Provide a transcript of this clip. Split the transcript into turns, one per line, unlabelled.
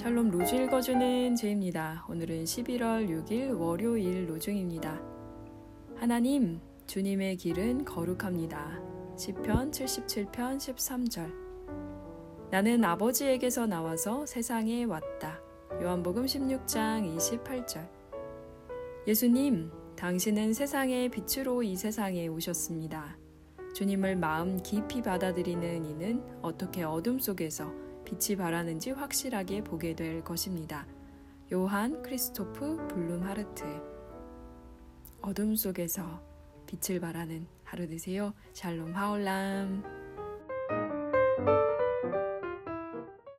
샬롬 로즈 읽어주는 제입니다. 오늘은 11월 6일 월요일 로중입니다. 하나님, 주님의 길은 거룩합니다. 시편 77편 13절. 나는 아버지에게서 나와서 세상에 왔다. 요한복음 16장 28절. 예수님, 당신은 세상의 빛으로 이 세상에 오셨습니다. 주님을 마음 깊이 받아들이는 이는 어떻게 어둠 속에서 빛이 바라는지 확실하게 보게 될 것입니다. 요한 크리스토프 블룸하르트 어둠 속에서 빛을 발하는 하루 되세요. 샬롬 하올람